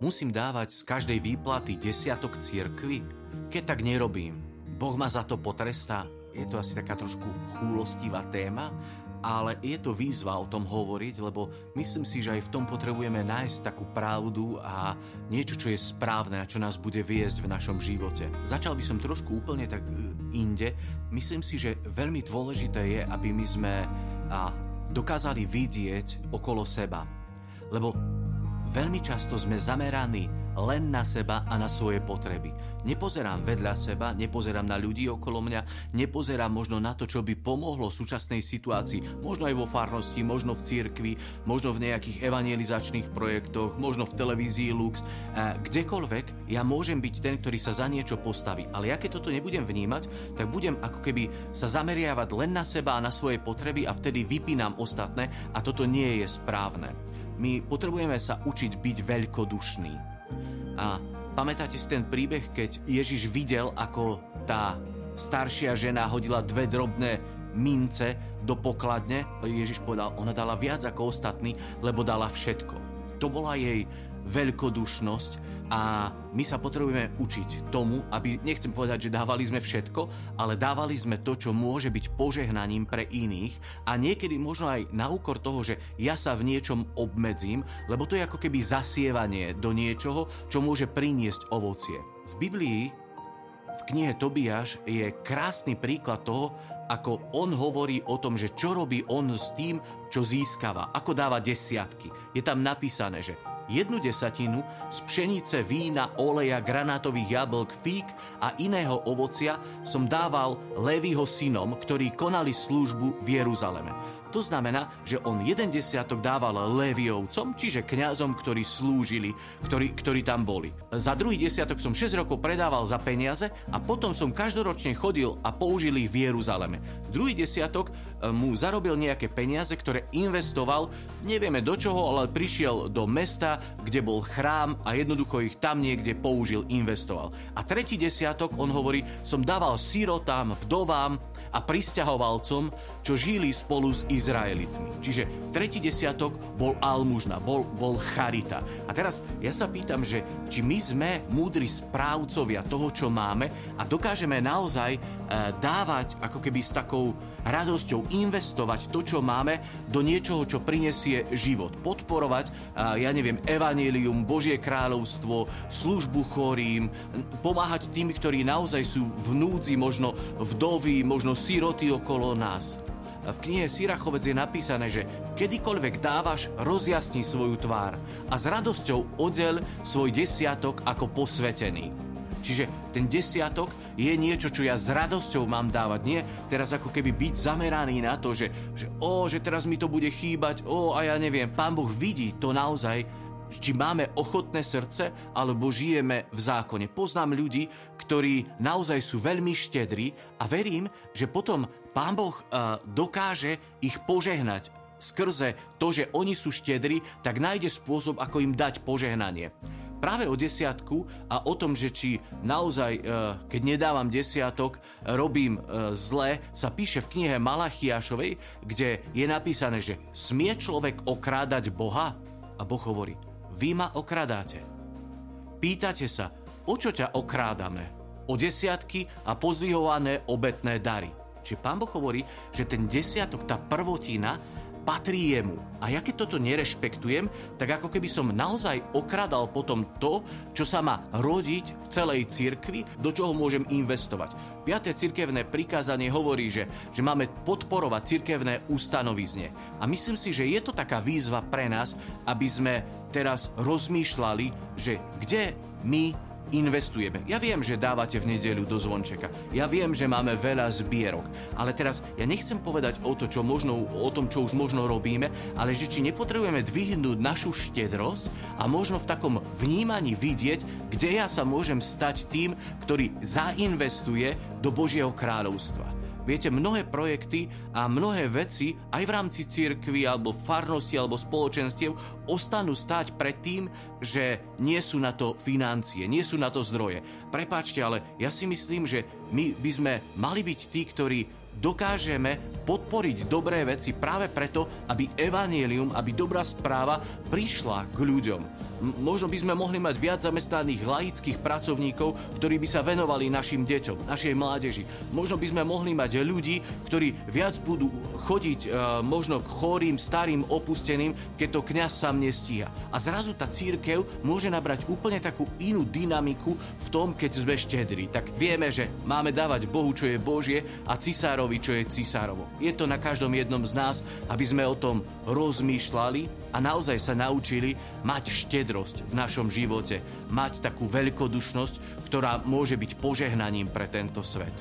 musím dávať z každej výplaty desiatok cirkvi? Keď tak nerobím, Boh ma za to potrestá? Je to asi taká trošku chúlostivá téma, ale je to výzva o tom hovoriť, lebo myslím si, že aj v tom potrebujeme nájsť takú pravdu a niečo, čo je správne a čo nás bude viesť v našom živote. Začal by som trošku úplne tak e, inde. Myslím si, že veľmi dôležité je, aby my sme a, dokázali vidieť okolo seba. Lebo veľmi často sme zameraní len na seba a na svoje potreby. Nepozerám vedľa seba, nepozerám na ľudí okolo mňa, nepozerám možno na to, čo by pomohlo súčasnej situácii, možno aj vo farnosti, možno v cirkvi, možno v nejakých evangelizačných projektoch, možno v televízii Lux, kdekoľvek ja môžem byť ten, ktorý sa za niečo postaví. Ale ja keď toto nebudem vnímať, tak budem ako keby sa zameriavať len na seba a na svoje potreby a vtedy vypínam ostatné a toto nie je správne. My potrebujeme sa učiť byť veľkodušný. A pamätáte si ten príbeh, keď Ježiš videl, ako tá staršia žena hodila dve drobné mince do pokladne. Ježiš povedal, ona dala viac ako ostatní, lebo dala všetko. To bola jej veľkodušnosť a my sa potrebujeme učiť tomu, aby, nechcem povedať, že dávali sme všetko, ale dávali sme to, čo môže byť požehnaním pre iných a niekedy možno aj na úkor toho, že ja sa v niečom obmedzím, lebo to je ako keby zasievanie do niečoho, čo môže priniesť ovocie. V Biblii v knihe Tobiáš je krásny príklad toho, ako on hovorí o tom, že čo robí on s tým, čo získava, ako dáva desiatky. Je tam napísané, že jednu desatinu z pšenice, vína, oleja, granátových jablk, fík a iného ovocia som dával Levího synom, ktorí konali službu v Jeruzaleme. To znamená, že on jeden desiatok dával Leviovcom, čiže kňazom, ktorí slúžili, ktorí, ktorí tam boli. Za druhý desiatok som 6 rokov predával za peniaze a potom som každoročne chodil a použil ich v Jeruzaleme. Druhý desiatok e, mu zarobil nejaké peniaze, ktoré investoval, nevieme do čoho, ale prišiel do mesta, kde bol chrám a jednoducho ich tam niekde použil, investoval. A tretí desiatok, on hovorí, som dával sirotám, vdovám, a pristahovalcom, čo žili spolu s Izraelitmi. Čiže tretí desiatok bol almužna, bol, bol charita. A teraz ja sa pýtam, že či my sme múdri správcovia toho, čo máme a dokážeme naozaj e, dávať ako keby s takou radosťou, investovať to, čo máme do niečoho, čo prinesie život. Podporovať, e, ja neviem, evanílium, Božie kráľovstvo, službu chorým, pomáhať tým, ktorí naozaj sú v núdzi, možno vdovy, možno síroty okolo nás. V knihe Sirachovec je napísané, že kedykoľvek dávaš, rozjasni svoju tvár a s radosťou oddel svoj desiatok ako posvetený. Čiže ten desiatok je niečo, čo ja s radosťou mám dávať. Nie teraz ako keby byť zameraný na to, že, že o, že teraz mi to bude chýbať, o, a ja neviem. Pán Boh vidí to naozaj, či máme ochotné srdce, alebo žijeme v zákone. Poznám ľudí, ktorí naozaj sú veľmi štedrí a verím, že potom Pán Boh dokáže ich požehnať skrze to, že oni sú štedrí, tak nájde spôsob, ako im dať požehnanie. Práve o desiatku a o tom, že či naozaj, keď nedávam desiatok, robím zle, sa píše v knihe Malachiašovej, kde je napísané, že smie človek okrádať Boha? A Boh hovorí, vy ma okradáte. Pýtate sa, o čo ťa okrádame? O desiatky a pozdvihované obetné dary. Čiže pán Boh hovorí, že ten desiatok, tá prvotina, patrí jemu. A ja keď toto nerešpektujem, tak ako keby som naozaj okradal potom to, čo sa má rodiť v celej cirkvi, do čoho môžem investovať. Piaté cirkevné prikázanie hovorí, že, že máme podporovať cirkevné ustanovizne. A myslím si, že je to taká výzva pre nás, aby sme teraz rozmýšľali, že kde my investujeme. Ja viem, že dávate v nedeľu do zvončeka. Ja viem, že máme veľa zbierok. Ale teraz ja nechcem povedať o, to, čo možno, o tom, čo už možno robíme, ale že či nepotrebujeme dvihnúť našu štedrosť a možno v takom vnímaní vidieť, kde ja sa môžem stať tým, ktorý zainvestuje do Božieho kráľovstva. Viete, mnohé projekty a mnohé veci aj v rámci cirkvy alebo farnosti alebo spoločenstiev ostanú stáť pred tým, že nie sú na to financie, nie sú na to zdroje. Prepáčte, ale ja si myslím, že my by sme mali byť tí, ktorí dokážeme podporiť dobré veci práve preto, aby evanielium, aby dobrá správa prišla k ľuďom. Možno by sme mohli mať viac zamestnaných laických pracovníkov, ktorí by sa venovali našim deťom, našej mládeži. Možno by sme mohli mať ľudí, ktorí viac budú chodiť e, možno k chorým, starým, opusteným, keď to kňaz sám nestíha. A zrazu tá církev môže nabrať úplne takú inú dynamiku v tom, keď sme štedrí. Tak vieme, že máme dávať Bohu, čo je Božie a cisárovi, čo je cisárovo. Je to na každom jednom z nás, aby sme o tom rozmýšľali a naozaj sa naučili mať štedrosť v našom živote, mať takú veľkodušnosť, ktorá môže byť požehnaním pre tento svet.